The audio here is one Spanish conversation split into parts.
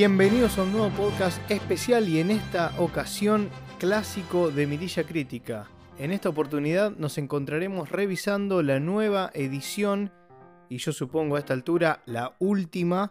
Bienvenidos a un nuevo podcast especial y en esta ocasión clásico de Mirilla Crítica. En esta oportunidad nos encontraremos revisando la nueva edición, y yo supongo a esta altura la última,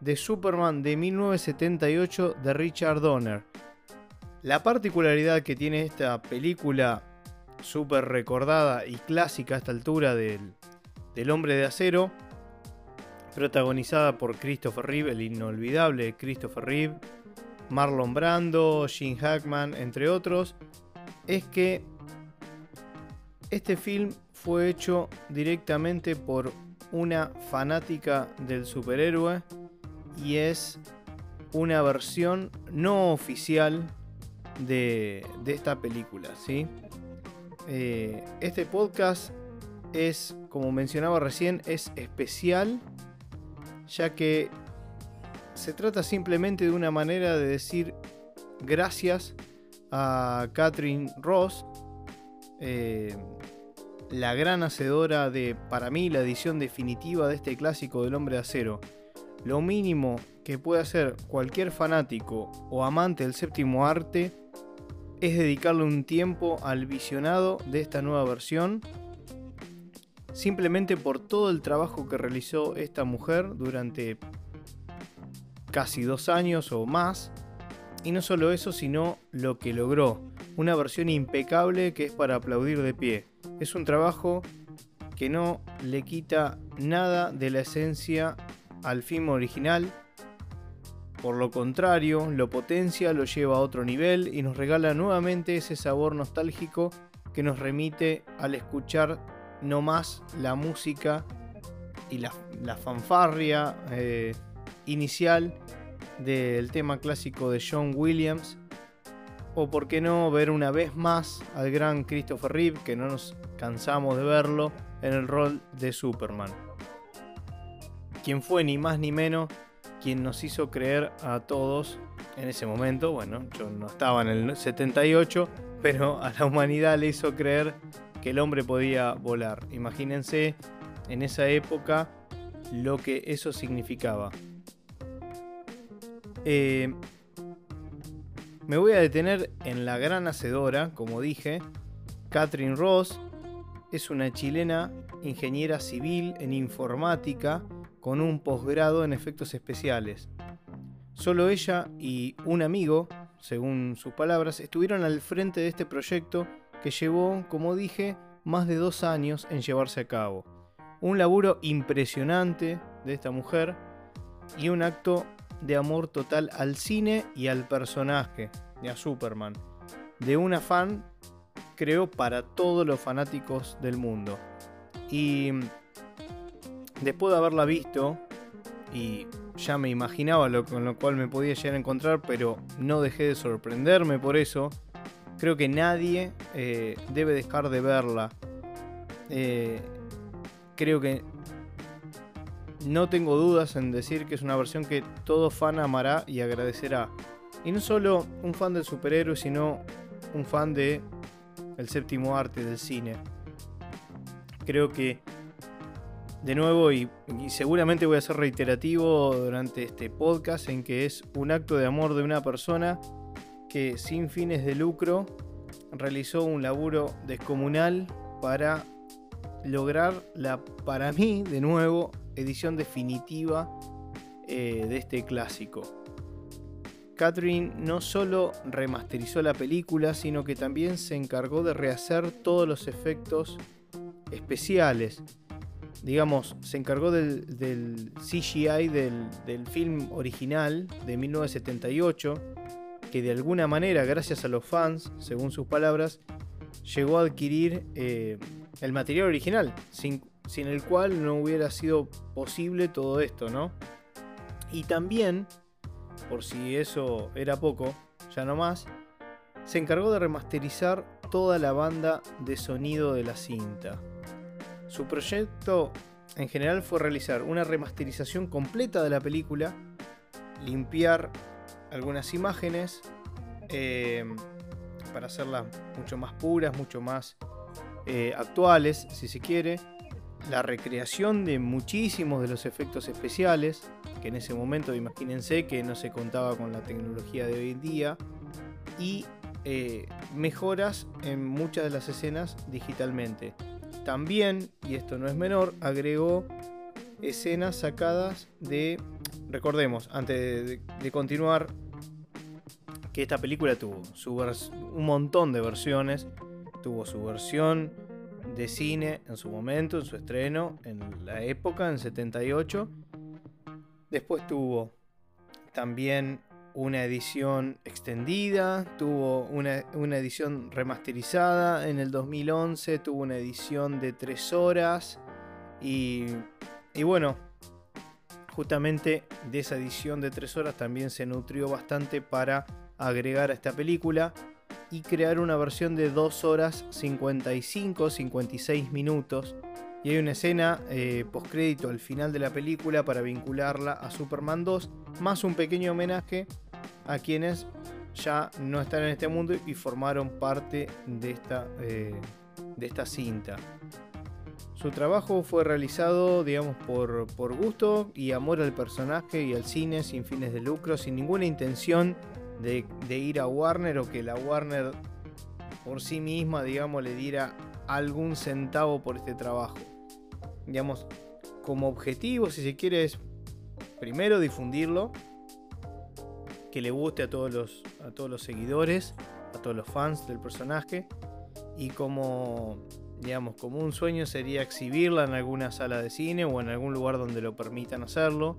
de Superman de 1978 de Richard Donner. La particularidad que tiene esta película súper recordada y clásica a esta altura del, del hombre de acero protagonizada por Christopher Reeve, el inolvidable Christopher Reeve, Marlon Brando, Gene Hackman, entre otros, es que este film fue hecho directamente por una fanática del superhéroe y es una versión no oficial de, esta película. ¿sí? Eh, este podcast es, como mencionaba recién, es especial ya que se trata simplemente de una manera de decir gracias a Catherine Ross, eh, la gran hacedora de, para mí, la edición definitiva de este clásico del hombre de acero. Lo mínimo que puede hacer cualquier fanático o amante del séptimo arte es dedicarle un tiempo al visionado de esta nueva versión simplemente por todo el trabajo que realizó esta mujer durante casi dos años o más. Y no solo eso, sino lo que logró. Una versión impecable que es para aplaudir de pie. Es un trabajo que no le quita nada de la esencia al film original. Por lo contrario, lo potencia, lo lleva a otro nivel y nos regala nuevamente ese sabor nostálgico que nos remite al escuchar no más la música y la, fanfarria eh, inicial del tema clásico de John Williams. O por qué no ver una vez más al gran Christopher Reeve, que no nos cansamos de verlo, en el rol de Superman. Quien fue ni más ni menos quien nos hizo creer a todos en ese momento, bueno, yo no estaba en el 78, pero a la humanidad le hizo creer que el hombre podía volar. Imagínense en esa época lo que eso significaba. Eh, me voy a detener en la gran hacedora, como dije. Catherine Ross es una chilena ingeniera civil en informática con un posgrado en efectos especiales. Solo ella y un amigo, según sus palabras, estuvieron al frente de este proyecto que llevó, como dije, más de dos años en llevarse a cabo. Un laburo impresionante de esta mujer y un acto de amor total al cine y al personaje, de a Superman. De una fan, creo, para todos los fanáticos del mundo. Y después de haberla visto, y ya me imaginaba lo con lo cual me podía llegar a encontrar, pero no dejé de sorprenderme por eso, Creo que nadie eh, debe dejar de verla. Eh, creo que no tengo dudas en decir que es una versión que todo fan amará y agradecerá. Y no solo un fan del superhéroe, sino un fan de el séptimo arte del cine. Creo que de nuevo y, y, seguramente voy a ser reiterativo durante este podcast en que es un acto de amor de una persona que sin fines de lucro realizó un laburo descomunal para lograr la, para mí, de nuevo, edición definitiva eh, de este clásico. Catherine no solo remasterizó la película, sino que también se encargó de rehacer todos los efectos especiales. Digamos, se encargó del, CGI del, del film original de 1978 que de alguna manera, gracias a los fans, según sus palabras, llegó a adquirir eh, el material original, sin, sin el cual no hubiera sido posible todo esto, ¿no? Y también, por si eso era poco, ya no más, se encargó de remasterizar toda la banda de sonido de la cinta. Su proyecto en general fue realizar una remasterización completa de la película, limpiar algunas imágenes eh, para hacerlas mucho más puras, mucho más eh, actuales, si se quiere. La recreación de muchísimos de los efectos especiales. que en ese momento imagínense que no se contaba con la tecnología de hoy en día, y eh, mejoras en muchas de las escenas digitalmente. También, y esto no es menor, agregó escenas sacadas de, recordemos, antes de, continuar, que esta película tuvo su un montón de versiones, tuvo su versión de cine en su momento, en su estreno, en la época, en 78. Después tuvo también una edición extendida, tuvo una, edición remasterizada en el 2011, tuvo una edición de 3 horas y, y bueno, justamente de esa edición de 3 horas también se nutrió bastante para agregar a esta película y crear una versión de 2 horas 55, 56 minutos. Y hay una escena eh, postcrédito al final de la película para vincularla a Superman 2, más un pequeño homenaje a quienes ya no están en este mundo y formaron parte de esta, eh, de esta cinta. Su trabajo fue realizado, digamos, por, por gusto y amor al personaje y al cine, sin fines de lucro, sin ninguna intención de, ir a Warner o que la Warner por sí misma, digamos, le diera algún centavo por este trabajo. Digamos, como objetivo, si se quiere, es primero difundirlo, que le guste a todos los, a todos los seguidores, a todos los fans del personaje, y como, digamos, como un sueño sería exhibirla en alguna sala de cine o en algún lugar donde lo permitan hacerlo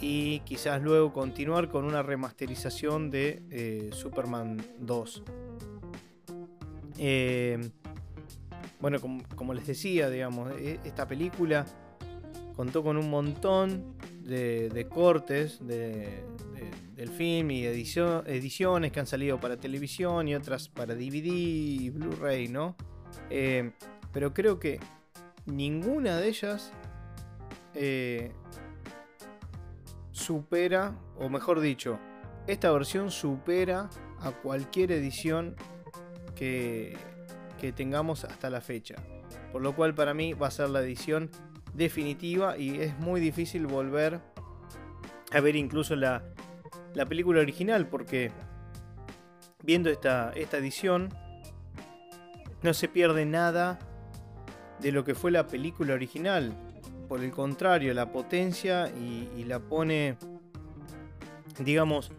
y quizás luego continuar con una remasterización de eh, Superman 2. Eh, bueno, como, les decía, digamos, e, esta película contó con un montón de, cortes del film y ediciones que han salido para televisión y otras para DVD y Blu-ray, ¿no? Eh, pero creo que ninguna de ellas supera, o mejor dicho, esta versión supera a cualquier edición que, que tengamos hasta la fecha. Por lo cual para mí va a ser la edición definitiva y es muy difícil volver a ver incluso la, la película original porque viendo esta, esta edición no se pierde nada de lo que fue la película original por el contrario, la potencia y, la pone, digamos,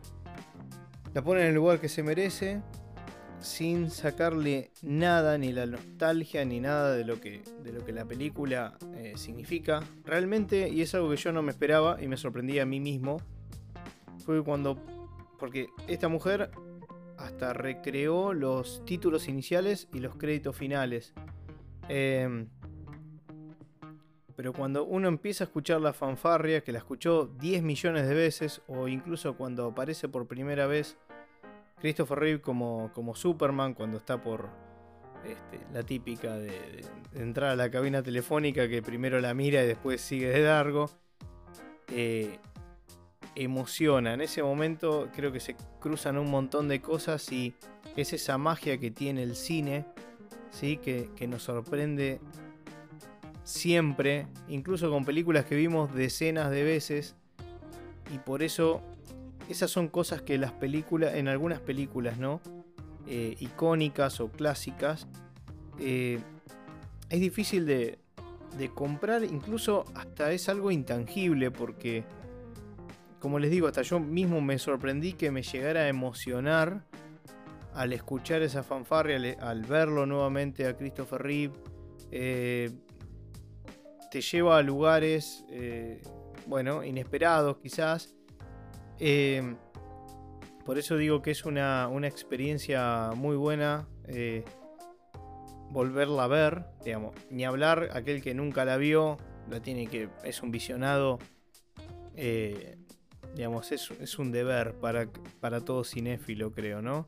la pone en el lugar que se merece, sin sacarle nada, ni la nostalgia, ni nada de lo que, de lo que la película eh, significa. Realmente, y es algo que yo no me esperaba y me sorprendía a mí mismo, fue cuando, porque esta mujer hasta recreó los títulos iniciales y los créditos finales. Eh, pero cuando uno empieza a escuchar la fanfarria, que la escuchó 10 millones de veces, o incluso cuando aparece por primera vez Christopher Reeve como, como Superman, cuando está por este, la típica de, entrar a la cabina telefónica, que primero la mira y después sigue de largo, eh, emociona. En ese momento creo que se cruzan un montón de cosas y es esa magia que tiene el cine, ¿sí? que, que nos sorprende siempre, incluso con películas que vimos decenas de veces. Y por eso esas son cosas que las películas, en algunas películas, ¿no? Eh, icónicas o clásicas, eh, es difícil de, de comprar, incluso hasta es algo intangible, porque, como les digo, hasta yo mismo me sorprendí que me llegara a emocionar al escuchar esa fanfarria, al, verlo nuevamente a Christopher Reeve. Eh, te lleva a lugares, eh, bueno, inesperados quizás. Eh, por eso digo que es una, experiencia muy buena volverla a ver, digamos, ni hablar, aquel que nunca la vio, la tiene que, es un visionado, digamos, es, un deber para, para todo cinéfilo, creo, ¿no?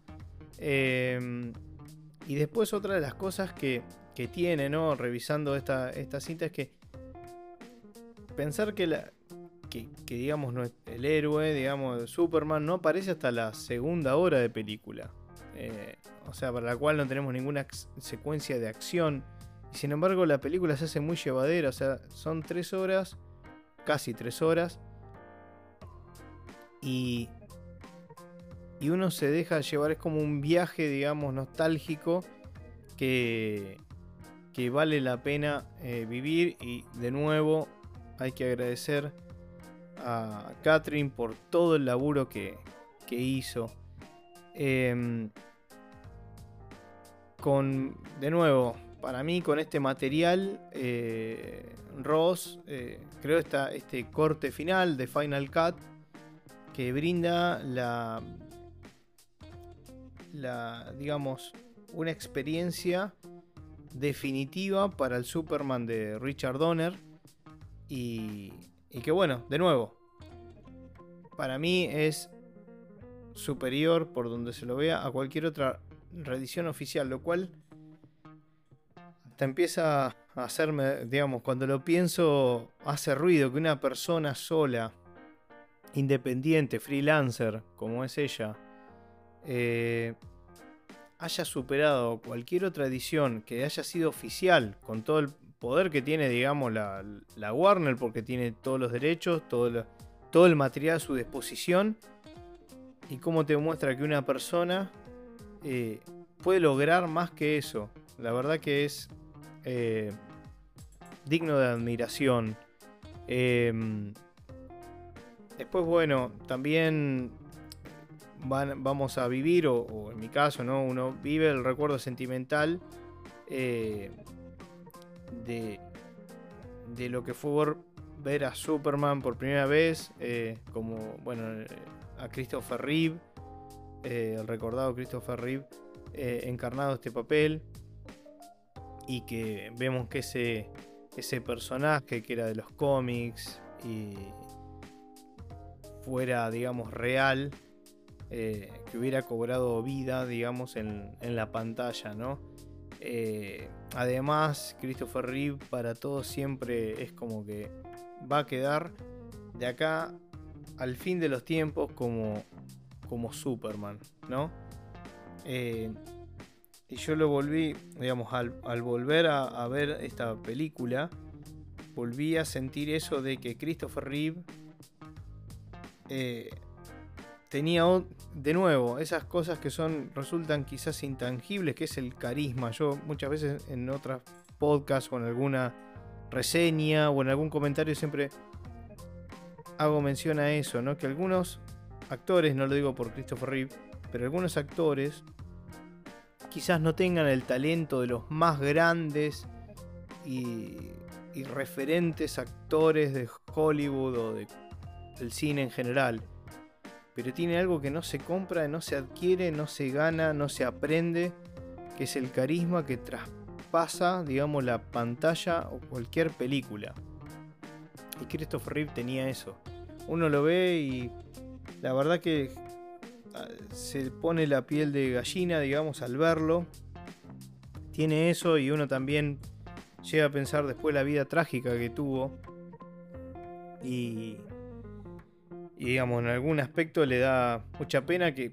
y después otra de las cosas que, que tiene, ¿no? Revisando esta, esta cinta es que pensar que, la, que, digamos, el héroe, digamos, Superman, no aparece hasta la segunda hora de película. Eh, o sea, para la cual no tenemos ninguna secuencia de acción. Y sin embargo, la película se hace muy llevadera. O sea, son tres horas, casi tres horas, y, y uno se deja llevar, es como un viaje, digamos, nostálgico que, que vale la pena eh, vivir y de nuevo hay que agradecer a Catherine por todo el laburo que, que hizo. Em, con, de nuevo, para mí con este material, eh, Ross eh, creó este corte final de Final Cut que brinda la, la, digamos, una experiencia definitiva para el Superman de Richard Donner. Y, que bueno, de nuevo, para mí es superior por donde se lo vea a cualquier otra reedición oficial, lo cual te empieza a hacerme, digamos, cuando lo pienso, hace ruido que una persona sola, independiente, freelancer, como es ella, eh, haya superado cualquier otra edición que haya sido oficial, con todo el poder que tiene, digamos, la, Warner, porque tiene todos los derechos, todo, todo el material a su disposición, y cómo te muestra que una persona eh, puede lograr más que eso. La verdad que es eh, digno de admiración. Em, después, bueno, también vamos a vivir, o, en mi caso, ¿no? Uno vive el recuerdo sentimental eh, de, de lo que fue ver a Superman por primera vez, como, bueno, a Christopher Reeve, eh, el recordado Christopher Reeve, eh, encarnado este papel. Y que vemos que ese, ese personaje que era de los cómics y fuera, digamos, real, eh, que hubiera cobrado vida, digamos, en, en la pantalla, ¿no? además, Christopher Reeve para todos siempre es como que va a quedar de acá al fin de los tiempos como, como Superman, ¿no? Eh, y yo lo volví, digamos, al, volver a, ver esta película, volví a sentir eso de que Christopher Reeve eh, tenía de nuevo esas cosas que son resultan quizás intangibles, que es el carisma. Yo muchas veces en otras podcasts o en alguna reseña o en algún comentario siempre hago mención a eso, ¿no? Que algunos actores, no lo digo por Christopher Reeve, pero algunos actores quizás no tengan el talento de los más grandes y, referentes actores de Hollywood o del cine en general. Pero tiene algo que no se compra, no se adquiere, no se gana, no se aprende, que es el carisma que traspasa, digamos, la pantalla o cualquier película. Y Christopher Reeve tenía eso. Uno lo ve y la verdad que ah, se pone la piel de gallina, digamos, al verlo. Tiene eso y uno también llega a pensar después la vida trágica que tuvo. Y, y digamos, en algún aspecto le da mucha pena que,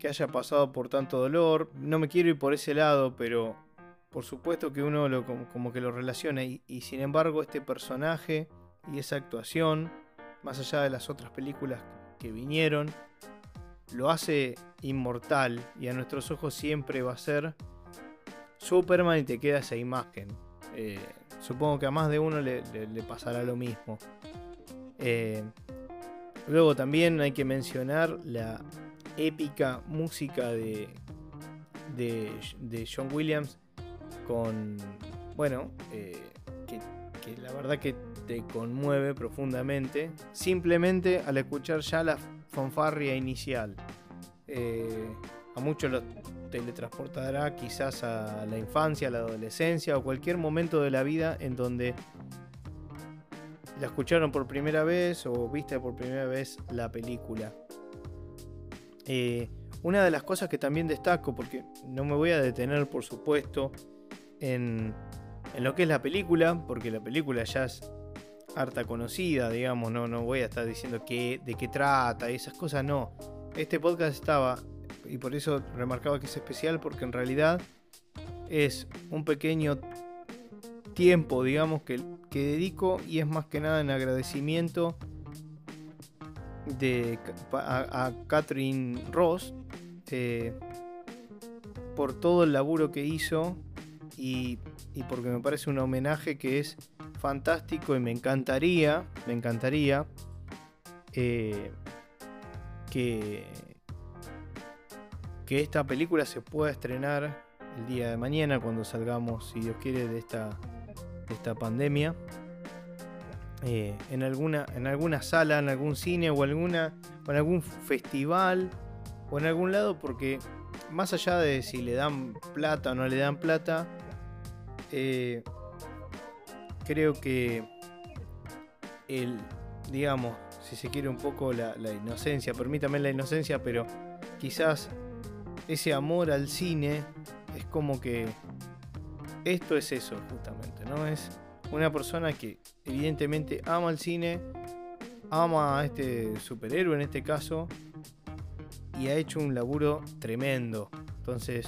que haya pasado por tanto dolor. No me quiero ir por ese lado, pero por supuesto que uno lo, como, que lo relaciona. y sin embargo, este personaje y esa actuación, más allá de las otras películas que vinieron, lo hace inmortal y a nuestros ojos siempre va a ser Superman y te queda esa imagen. Eh, supongo que a más de uno le, pasará lo mismo. Eh, luego también hay que mencionar la épica música de, de, John Williams con, bueno, eh, que, la verdad que te conmueve profundamente simplemente al escuchar ya la fanfarria inicial. Eh, a muchos los teletransportará quizás a la infancia, a la adolescencia o cualquier momento de la vida en donde la escucharon por primera vez o viste por primera vez la película. Eh, una de las cosas que también destaco, porque no me voy a detener por supuesto en, en lo que es la película, porque la película ya es harta conocida, digamos, no, no voy a estar diciendo qué, de qué trata y esas cosas, no. Este podcast estaba, y por eso remarcaba que es especial, porque en realidad es un pequeño tiempo, digamos, que, que dedico y es más que nada en agradecimiento de, a, Catherine Ross por todo el laburo que hizo y, porque me parece un homenaje que es fantástico y me encantaría, me encantaría que, que esta película se pueda estrenar el día de mañana cuando salgamos, si Dios quiere, de esta, esta pandemia. Eh, en, alguna, en alguna sala, en algún cine o, alguna, en algún festival o en algún lado, porque más allá de si le dan plata o no le dan plata, eh, creo que el, digamos, si se quiere un poco la, la inocencia, permítame la inocencia, pero quizás ese amor al cine es como que esto es eso justamente, ¿no? Es una persona que evidentemente ama el cine, ama a este superhéroe en este caso, y ha hecho un laburo tremendo. Entonces,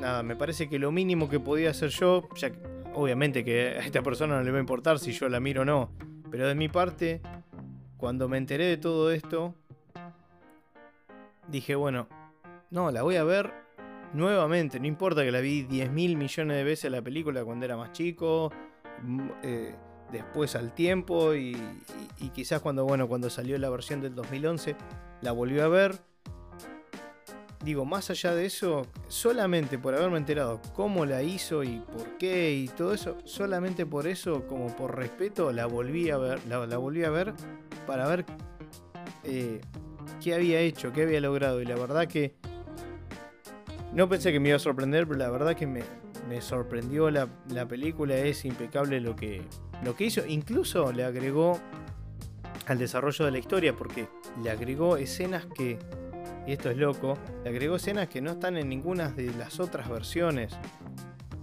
nada, me parece que lo mínimo que podía hacer yo, ya obviamente que a esta persona no le va a importar si yo la miro o no, pero de mi parte, cuando me enteré de todo esto, dije, bueno, no, la voy a ver nuevamente, no importa que la vi 10 mil millones de veces la película cuando era más chico, mm, eh, después al tiempo y, quizás cuando, bueno, cuando salió la versión del 2011 la volví a ver. Digo, más allá de eso, solamente por haberme enterado cómo la hizo y por qué y todo eso, solamente por eso, como por respeto, la volví a ver, la, volví a ver para ver eh, qué había hecho, qué había logrado. Y la verdad que no pensé que me iba a sorprender, pero la verdad que me, sorprendió la, película. Es impecable lo que, lo que hizo. Incluso le agregó al desarrollo de la historia, porque le agregó escenas que, y esto es loco, le agregó escenas que no están en ninguna de las otras versiones.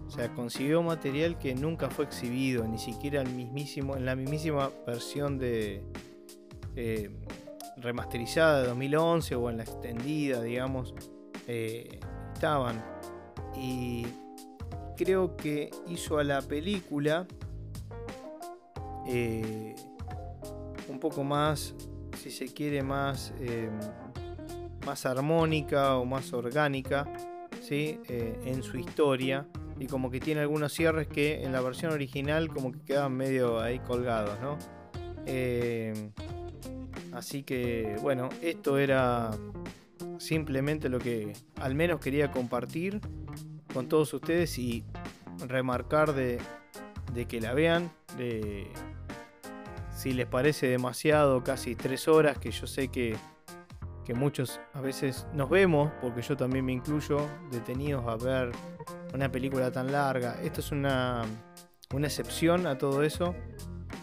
O sea, consiguió material que nunca fue exhibido, ni siquiera en la mismísima versión de eh, remasterizada de 2011 o en la extendida, digamos. Eh, y creo que hizo a la película eh, un poco más, si se quiere, más, eh, más armónica o más orgánica ¿sí? Eh, en su historia. Y como que tiene algunos cierres que en la versión original como que quedan medio ahí colgados, ¿no? así que bueno, esto era simplemente lo que al menos quería compartir con todos ustedes y remarcar de, que la vean. De, si les parece demasiado, casi tres horas, que yo sé que, que muchos a veces nos vemos, porque yo también me incluyo, detenidos a ver una película tan larga. Esto es una, una excepción a todo eso.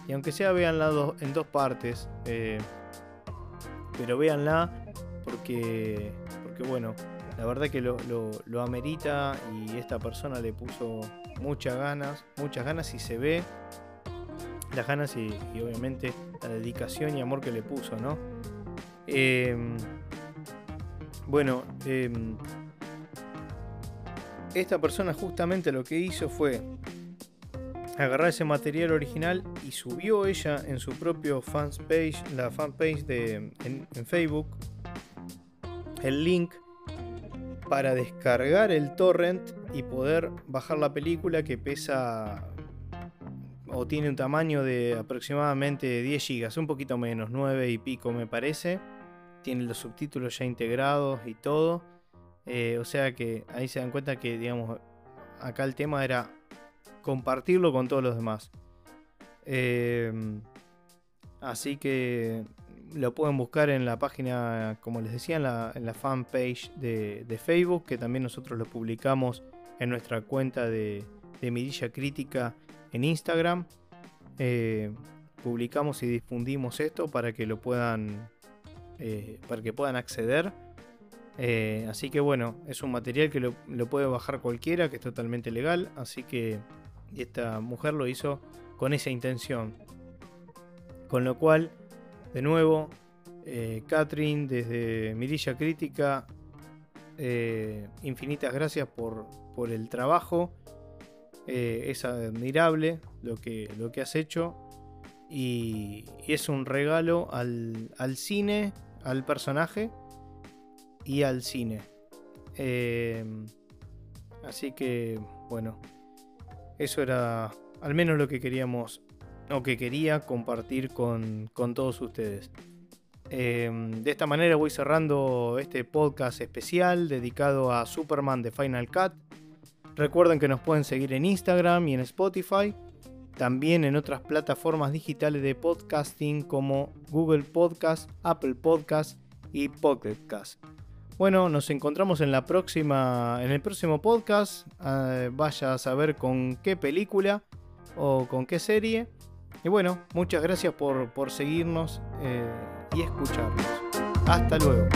Y aunque sea, véanla en dos partes. Eh, pero véanla porque, porque bueno, la verdad que lo, lo, amerita y esta persona le puso muchas ganas, muchas ganas y se ve las ganas y, obviamente la dedicación y amor que le puso, ¿no? Em, bueno, em, esta persona justamente lo que hizo fue agarrar ese material original y subió ella en su propio fanpage, la fanpage de, en Facebook, el link para descargar el torrent y poder bajar la película que pesa o tiene un tamaño de aproximadamente 10 GB, un poquito menos, 9 y pico me parece. Tiene los subtítulos ya integrados y todo. Eh, o sea que ahí se dan cuenta que, digamos, acá el tema era compartirlo con todos los demás. Eh, así que lo pueden buscar en la página, como les decía, en la, fanpage de, Facebook, que también nosotros lo publicamos en nuestra cuenta de, Mirilla Crítica en Instagram. Eh, publicamos y difundimos esto para que lo puedan, eh, para que puedan acceder. Eh, así que bueno, es un material que lo, puede bajar cualquiera, que es totalmente legal. Así que esta mujer lo hizo con esa intención. Con lo cual de nuevo, eh, desde Mirilla Crítica, eh, infinitas gracias por, por el trabajo. Eh, es admirable lo que, lo que has hecho. Y, es un regalo al, cine, al personaje y al cine. Eh, así que, bueno, eso era al menos lo que queríamos o que quería compartir con, todos ustedes. Em, de esta manera voy cerrando este podcast especial dedicado a Superman de Final Cut. Recuerden que nos pueden seguir en Instagram y en Spotify, también en otras plataformas digitales de podcasting como Google Podcast, Apple Podcast y Pocket Cast. Bueno, nos encontramos en la próxima, en el próximo podcast. Ah, vaya a saber con qué película o con qué serie. Y bueno, muchas gracias por, seguirnos eh, y escucharnos. Hasta luego.